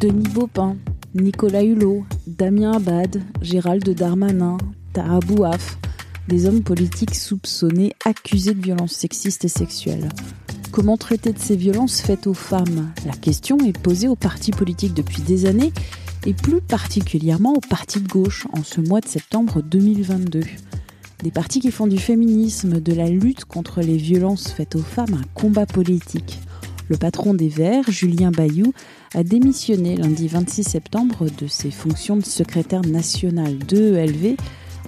Denis Baupin, Nicolas Hulot, Damien Abad, Gérald Darmanin, Taha Bouaf, des hommes politiques soupçonnés, accusés de violences sexistes et sexuelles. Comment traiter de ces violences faites aux femmes? La question est posée aux partis politiques depuis des années et plus particulièrement aux partis de gauche en ce mois de septembre 2022. Des partis qui font du féminisme, de la lutte contre les violences faites aux femmes un combat politique. Le patron des Verts, Julien Bayou, a démissionné lundi 26 septembre de ses fonctions de secrétaire national de ELV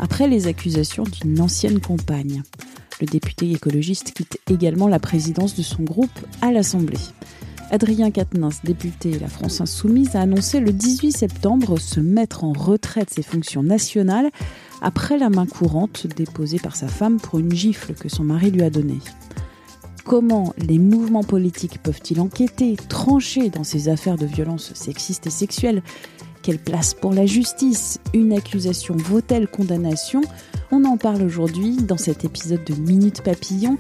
après les accusations d'une ancienne compagne. Le député écologiste quitte également la présidence de son groupe à l'Assemblée. Adrien Quatennens, député La France Insoumise, a annoncé le 18 septembre se mettre en retrait de ses fonctions nationales après la main courante déposée par sa femme pour une gifle que son mari lui a donnée. Comment les mouvements politiques peuvent-ils enquêter, trancher dans ces affaires de violences sexistes et sexuelles? Quelle place pour la justice? Une accusation vaut-elle condamnation? On en parle aujourd'hui dans cet épisode de Minute Papillon.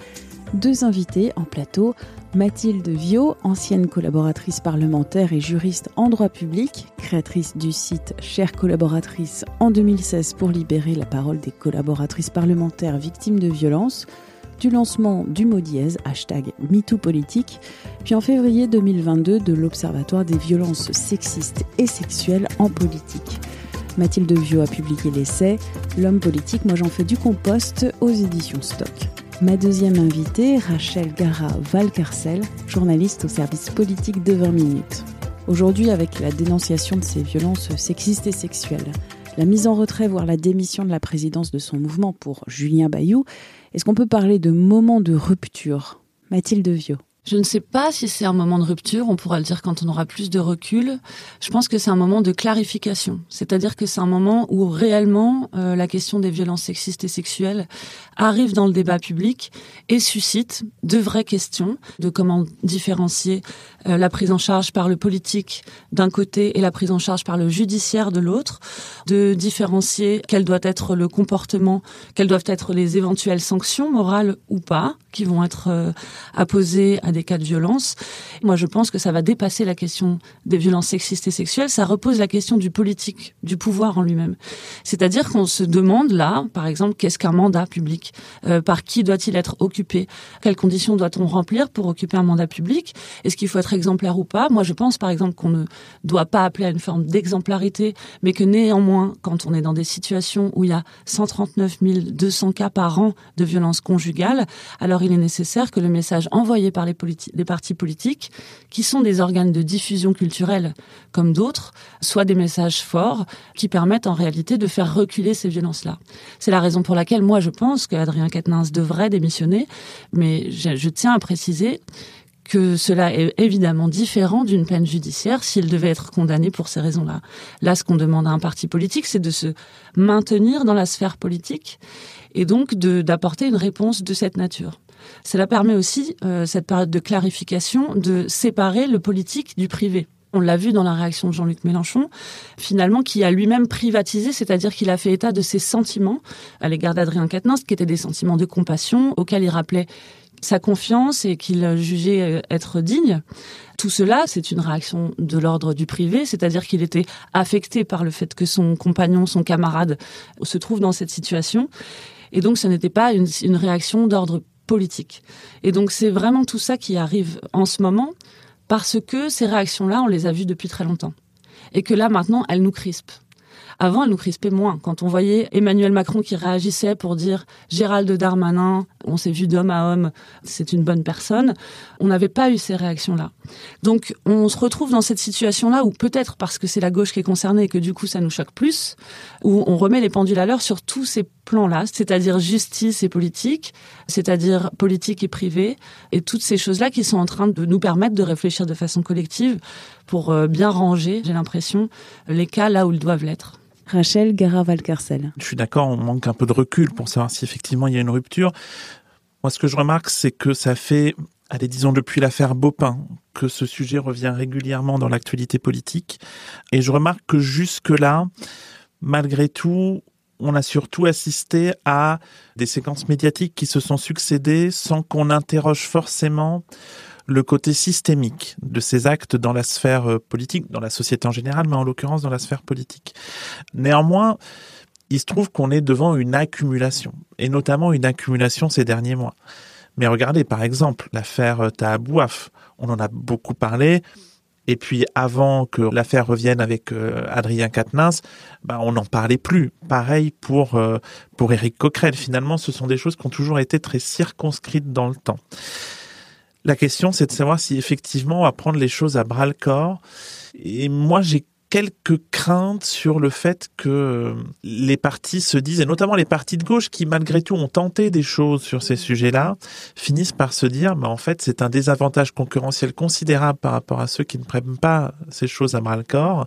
Deux invités en plateau, Mathilde Viau, ancienne collaboratrice parlementaire et juriste en droit public, créatrice du site Chère collaboratrice en 2016 pour libérer la parole des collaboratrices parlementaires victimes de violences, du lancement du mot dièse, hashtag MeTooPolitique, puis en février 2022 de l'Observatoire des violences sexistes et sexuelles en politique. Mathilde Viau a publié l'essai L'homme politique, moi j'en fais du compost aux éditions Stock. Ma deuxième invitée, Rachel Gara Valcarcel, journaliste au service politique de 20 minutes. Aujourd'hui, avec la dénonciation de ces violences sexistes et sexuelles, la mise en retrait, voire la démission de la présidence de son mouvement pour Julien Bayou, est-ce qu'on peut parler de moment de rupture Mathilde Viau? Je ne sais pas si c'est un moment de rupture, on pourra le dire quand on aura plus de recul. Je pense que c'est un moment de clarification, c'est-à-dire que c'est un moment où réellement euh, la question des violences sexistes et sexuelles arrive dans le débat public et suscite de vraies questions de comment différencier la prise en charge par le politique d'un côté et la prise en charge par le judiciaire de l'autre, de différencier quel doit être le comportement, quelles doivent être les éventuelles sanctions morales ou pas qui vont être euh, apposées à des cas de violence. Moi, je pense que ça va dépasser la question des violences sexistes et sexuelles. Ça repose la question du politique, du pouvoir en lui-même. C'est-à-dire qu'on se demande là, par exemple, qu'est-ce qu'un mandat public? Euh, Par qui doit-il être occupé? Quelles conditions doit-on remplir pour occuper un mandat public? Est-ce qu'il faut être exemplaire ou pas Moi, je pense, par exemple, qu'on ne doit pas appeler à une forme d'exemplarité, mais que néanmoins, quand on est dans des situations où il y a 139 200 cas par an de violences conjugales, alors il est nécessaire que le message envoyé par les partis politiques, qui sont des organes de diffusion culturelle comme d'autres, soient des messages forts qui permettent en réalité de faire reculer ces violences-là. C'est la raison pour laquelle moi je pense qu'Adrien Quatennens devrait démissionner, mais je tiens à préciser que cela est évidemment différent d'une peine judiciaire s'il devait être condamné pour ces raisons-là. Là, ce qu'on demande à un parti politique, c'est de se maintenir dans la sphère politique et donc d'apporter une réponse de cette nature. Cela permet aussi, euh, cette période de clarification, de séparer le politique du privé. On l'a vu dans la réaction de Jean-Luc Mélenchon, finalement, qui a lui-même privatisé, c'est-à-dire qu'il a fait état de ses sentiments à l'égard d'Adrien Quatennens, qui étaient des sentiments de compassion, auxquels il rappelait sa confiance et qu'il jugeait euh, être digne. Tout cela, c'est une réaction de l'ordre du privé, c'est-à-dire qu'il était affecté par le fait que son compagnon, son camarade, se trouve dans cette situation. Et donc, ce n'était pas une, une réaction d'ordre politique. Et donc c'est vraiment tout ça qui arrive en ce moment parce que ces réactions-là, on les a vues depuis très longtemps. Et que là, maintenant, elles nous crispent. Avant, elle nous crispait moins. Quand on voyait Emmanuel Macron qui réagissait pour dire Gérald Darmanin, on s'est vu d'homme à homme, c'est une bonne personne, on n'avait pas eu ces réactions-là. Donc, on se retrouve dans cette situation-là où peut-être parce que c'est la gauche qui est concernée et que du coup ça nous choque plus, où on remet les pendules à l'heure sur tous ces plans-là, c'est-à-dire justice et politique, c'est-à-dire politique et privé, et toutes ces choses-là qui sont en train de nous permettre de réfléchir de façon collective pour euh, bien ranger, j'ai l'impression, les cas là où ils doivent l'être. Rachel Gara-Valcarcel. Je suis d'accord, on manque un peu de recul pour savoir si effectivement il y a une rupture. Moi, ce que je remarque, c'est que ça fait, allez, disons depuis l'affaire Bopin, que ce sujet revient régulièrement dans l'actualité politique. Et je remarque que jusque-là, malgré tout, on a surtout assisté à des séquences médiatiques qui se sont succédées sans qu'on interroge forcément le côté systémique de ces actes dans la sphère euh, politique, dans la société en général, mais en l'occurrence dans la sphère politique. Néanmoins, il se trouve qu'on est devant une accumulation, et notamment une accumulation ces derniers mois. Mais regardez, par exemple, l'affaire euh, Tahabouaf, on en a beaucoup parlé, et puis avant que l'affaire revienne avec euh, Adrien Quatennens, bah, on n'en parlait plus. Pareil pour pour Éric Coquerel. Finalement, ce sont des choses qui ont toujours été très circonscrites dans le temps. La question, c'est de savoir si effectivement on va prendre les choses à bras le corps. Et moi, j'ai quelques craintes sur le fait que les partis se disent, et notamment les partis de gauche qui malgré tout ont tenté des choses sur ces sujets-là, finissent par se dire, bah, en fait, c'est un désavantage concurrentiel considérable par rapport à ceux qui ne prennent pas ces choses à bras le corps.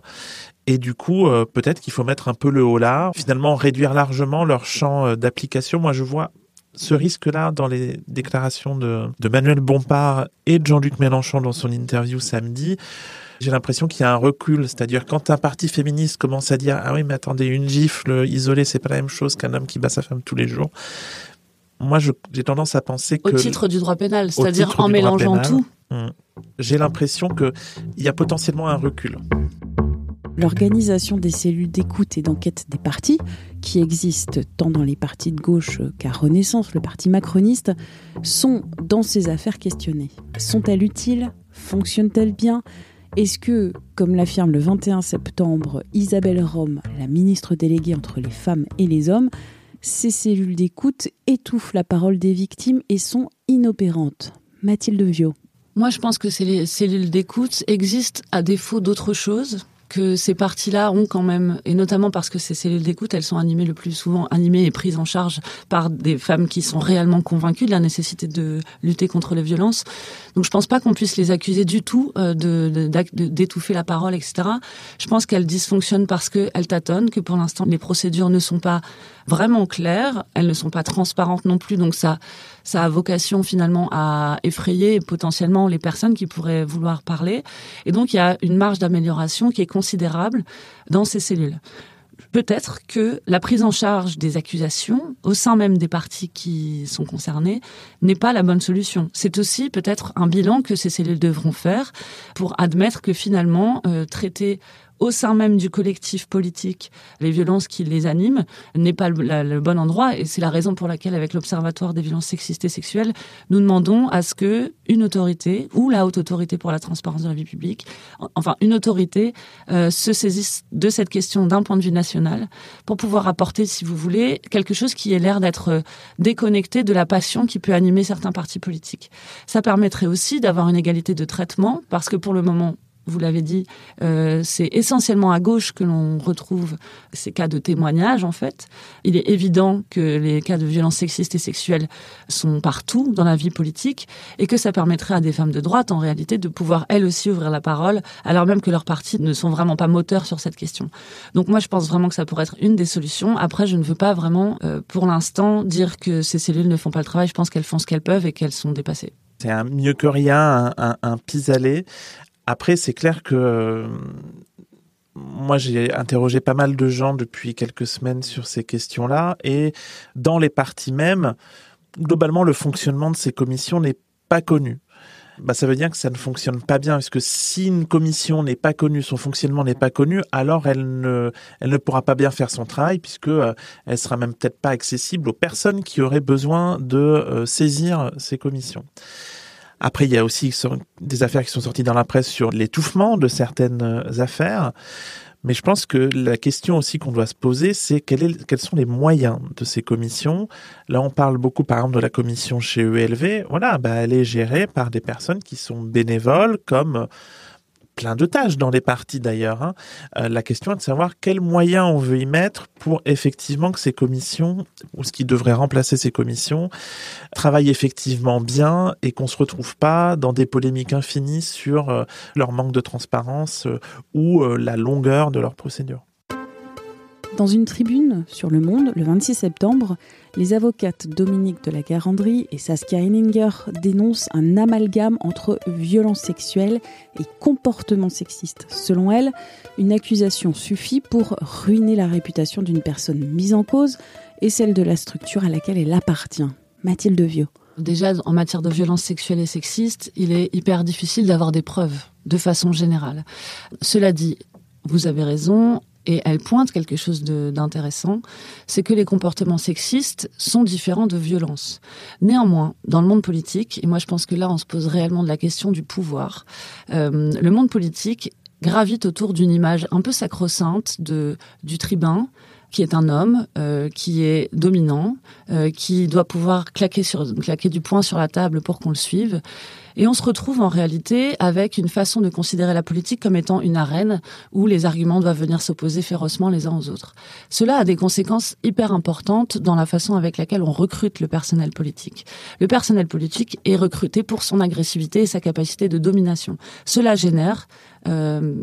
Et du coup, euh, peut-être qu'il faut mettre un peu le haut là, finalement réduire largement leur champ euh, d'application. Moi, je vois ce risque-là dans les déclarations de, de Manuel Bompard et de Jean-Luc Mélenchon dans son interview samedi. J'ai l'impression qu'il y a un recul, c'est-à-dire quand un parti féministe commence à dire ah oui mais attendez une gifle isolée c'est pas la même chose qu'un homme qui bat sa femme tous les jours. Moi j'ai tendance à penser que au titre du droit pénal, c'est-à-dire en mélangeant tout. Hmm, j'ai l'impression que il y a potentiellement un recul l'organisation des cellules d'écoute et d'enquête des partis, qui existent tant dans les partis de gauche qu'à Renaissance, le parti macroniste, sont dans ces affaires questionnées. Sont-elles utiles? Fonctionnent-elles bien? Est-ce que, comme l'affirme le 21 septembre Isabelle Rome, la ministre déléguée entre les femmes et les hommes, ces cellules d'écoute étouffent la parole des victimes et sont inopérantes? Mathilde Viau. Moi, je pense que ces cellules d'écoute existent à défaut d'autre chose que ces parties-là ont quand même, et notamment parce que ces cellules d'écoute, elles sont animées le plus souvent, animées et prises en charge par des femmes qui sont réellement convaincues de la nécessité de lutter contre les violences. Donc je pense pas qu'on puisse les accuser du tout euh, de d'étouffer la parole, etc. Je pense qu'elles dysfonctionnent parce qu'elles tâtonnent, que pour l'instant les procédures ne sont pas vraiment claires, elles ne sont pas transparentes non plus, donc ça ça a vocation finalement à effrayer potentiellement les personnes qui pourraient vouloir parler. Et donc il y a une marge d'amélioration qui est considérable dans ces cellules. Peut-être que la prise en charge des accusations au sein même des partis qui sont concernés n'est pas la bonne solution. C'est aussi peut-être un bilan que ces cellules devront faire pour admettre que finalement euh, traiter au sein même du collectif politique les violences qui les animent n'est pas le, bon endroit. Et c'est la raison pour laquelle avec l'observatoire des violences sexistes et sexuelles nous demandons à ce que une autorité ou la haute autorité pour la transparence de la vie publique enfin une autorité euh, se saisisse de cette question d'un point de vue national pour pouvoir apporter si vous voulez quelque chose qui ait l'air d'être euh, déconnecté de la passion qui peut animer certains partis politiques. Ça permettrait aussi d'avoir une égalité de traitement parce que pour le moment vous l'avez dit, euh, c'est essentiellement à gauche que l'on retrouve ces cas de témoignage, en fait. Il est évident que les cas de violences sexistes et sexuelles sont partout dans la vie politique et que ça permettrait à des femmes de droite, en réalité, de pouvoir elles aussi ouvrir la parole, alors même que leurs partis ne sont vraiment pas moteurs sur cette question. Donc moi, je pense vraiment que ça pourrait être une des solutions. Après, je ne veux pas vraiment, euh, pour l'instant, dire que ces cellules ne font pas le travail. Je pense qu'elles font ce qu'elles peuvent et qu'elles sont dépassées. C'est un mieux que rien, un, un, un pis-aller. Après, c'est clair que moi, j'ai interrogé pas mal de gens depuis quelques semaines sur ces questions-là. Et dans les partis même, globalement, le fonctionnement de ces commissions n'est pas connu. Bah, ça veut dire que ça ne fonctionne pas bien, parce que si une commission n'est pas connue, son fonctionnement n'est pas connu, alors elle ne, elle ne pourra pas bien faire son travail, puisque euh, sera même peut-être pas accessible aux personnes qui auraient besoin de euh, saisir ces commissions. Après, il y a aussi des affaires qui sont sorties dans la presse sur l'étouffement de certaines euh, affaires. Mais je pense que la question aussi qu'on doit se poser, c'est quels sont les moyens de ces commissions. Là, on parle beaucoup, par exemple, de la commission chez ELV. Voilà, bah, elle est gérée par des personnes qui sont bénévoles, comme plein de tâches dans les partis d'ailleurs. Hein. Euh, la question est de savoir quels moyens on veut y mettre pour effectivement que ces commissions, ou ce qui devrait remplacer ces commissions, travaillent effectivement bien et qu'on se retrouve pas dans des polémiques infinies sur euh, leur manque de transparence euh, ou la longueur de leur procédure. Dans une tribune sur Le Monde, le 26 septembre, les avocates Dominique de la Garandrie et Saskia Henninger dénoncent un amalgame entre violence sexuelle et comportement sexiste. Selon elles, une accusation suffit pour ruiner la réputation d'une personne mise en cause et celle de la structure à laquelle elle appartient. Mathilde Viau. Déjà, en matière de violence sexuelle et sexiste, il est hyper difficile d'avoir des preuves, de façon générale. Cela dit, vous avez raison, et elle pointe quelque chose d'intéressant, c'est que les comportements sexistes sont différents de violence. Néanmoins, dans le monde politique, et moi je pense que là on se pose réellement de la question du pouvoir, euh, le monde politique gravite autour d'une image un peu sacro-sainte de du tribun qui est un homme, euh, qui est dominant, euh, qui doit pouvoir claquer, du poing sur la table pour qu'on le suive. Et on se retrouve en réalité avec une façon de considérer la politique comme étant une arène où les arguments doivent venir s'opposer férocement les uns aux autres. Cela a des conséquences hyper importantes dans la façon avec laquelle on recrute le personnel politique. Le personnel politique est recruté pour son agressivité et sa capacité de domination. Cela génère euh,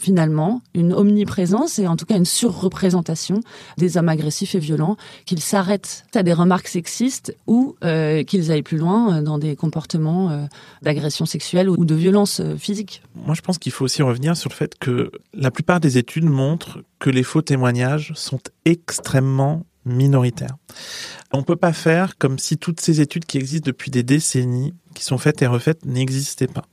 finalement une omniprésence et en tout cas une surreprésentation des hommes agressifs et violents, qu'ils s'arrêtent à des remarques sexistes ou euh, qu'ils aillent plus loin euh, dans des comportements euh, d'agression sexuelle ou de violence physique. Moi, je pense qu'il faut aussi revenir sur le fait que la plupart des études montrent que les faux témoignages sont extrêmement minoritaires. On ne peut pas faire comme si toutes ces études qui existent depuis des décennies, qui sont faites et refaites, n'existaient pas.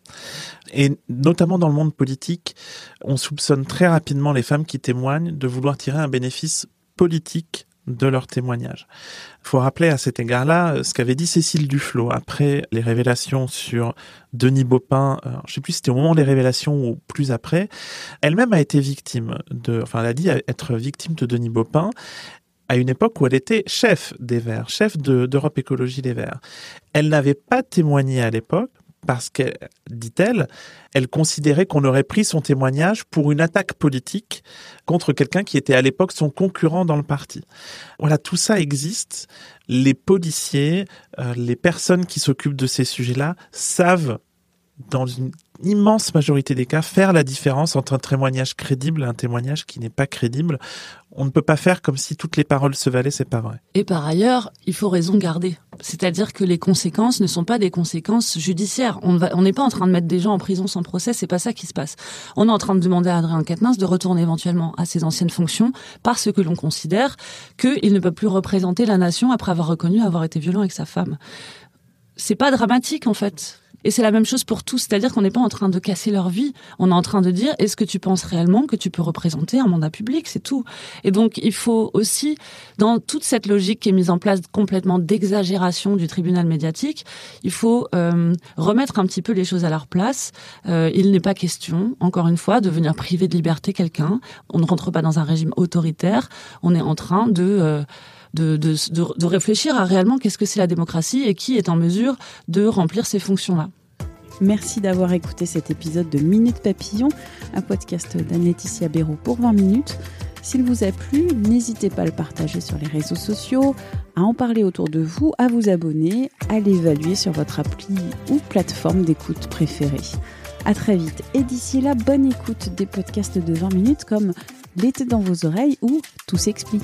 Et notamment dans le monde politique, on soupçonne très rapidement les femmes qui témoignent de vouloir tirer un bénéfice politique de leur témoignage. Il faut rappeler à cet égard-là ce qu'avait dit Cécile Duflot après les révélations sur Denis Baupin. Euh, je sais plus si c'était au moment des révélations ou plus après. Elle-même a été victime de, enfin, elle a dit être victime de Denis Baupin à une époque où elle était chef des Verts, chef d'Europe Écologie Les Verts. Elle n'avait pas témoigné à l'époque parce que, dit-elle, elle considérait qu'on aurait pris son témoignage pour une attaque politique contre quelqu'un qui était à l'époque son concurrent dans le parti. Voilà, tout ça existe. Les policiers, euh, les personnes qui s'occupent de ces sujets-là savent dans une immense majorité des cas, faire la différence entre un témoignage crédible et un témoignage qui n'est pas crédible. On ne peut pas faire comme si toutes les paroles se valaient, c'est pas vrai. Et par ailleurs, il faut raison garder. C'est-à-dire que les conséquences ne sont pas des conséquences judiciaires. On n'est pas en train de mettre des gens en prison sans procès, c'est pas ça qui se passe. On est en train de demander à Adrien Quatennens de retourner éventuellement à ses anciennes fonctions parce que l'on considère qu'il ne peut plus représenter la nation après avoir reconnu avoir été violent avec sa femme. C'est pas dramatique en fait et c'est la même chose pour tous, c'est-à-dire qu'on n'est pas en train de casser leur vie, on est en train de dire est-ce que tu penses réellement que tu peux représenter un mandat public, c'est tout. Et donc il faut aussi, dans toute cette logique qui est mise en place complètement d'exagération du tribunal médiatique, il faut euh, remettre un petit peu les choses à leur place. Euh, il n'est pas question, encore une fois, de venir priver de liberté quelqu'un. On ne rentre pas dans un régime autoritaire. On est en train de euh, de, réfléchir à réellement qu'est-ce que c'est la démocratie et qui est en mesure de remplir ces fonctions-là. Merci d'avoir écouté cet épisode de Minute Papillon, un podcast d'Anne-Laetitia Béraud pour 20 minutes. S'il vous a plu, n'hésitez pas à le partager sur les réseaux sociaux, à en parler autour de vous, à vous abonner, à l'évaluer sur votre appli ou plateforme d'écoute préférée. À très vite et d'ici là, bonne écoute des podcasts de 20 minutes comme L'été dans vos oreilles ou Tout s'explique.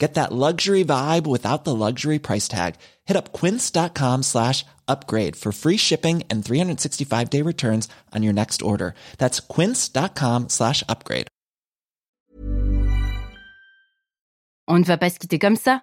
Get that luxury vibe without the luxury price tag. Hit up quince.com slash upgrade for free shipping and 365 day returns on your next order. That's quince.com slash upgrade. On ne va pas se quitter comme ça.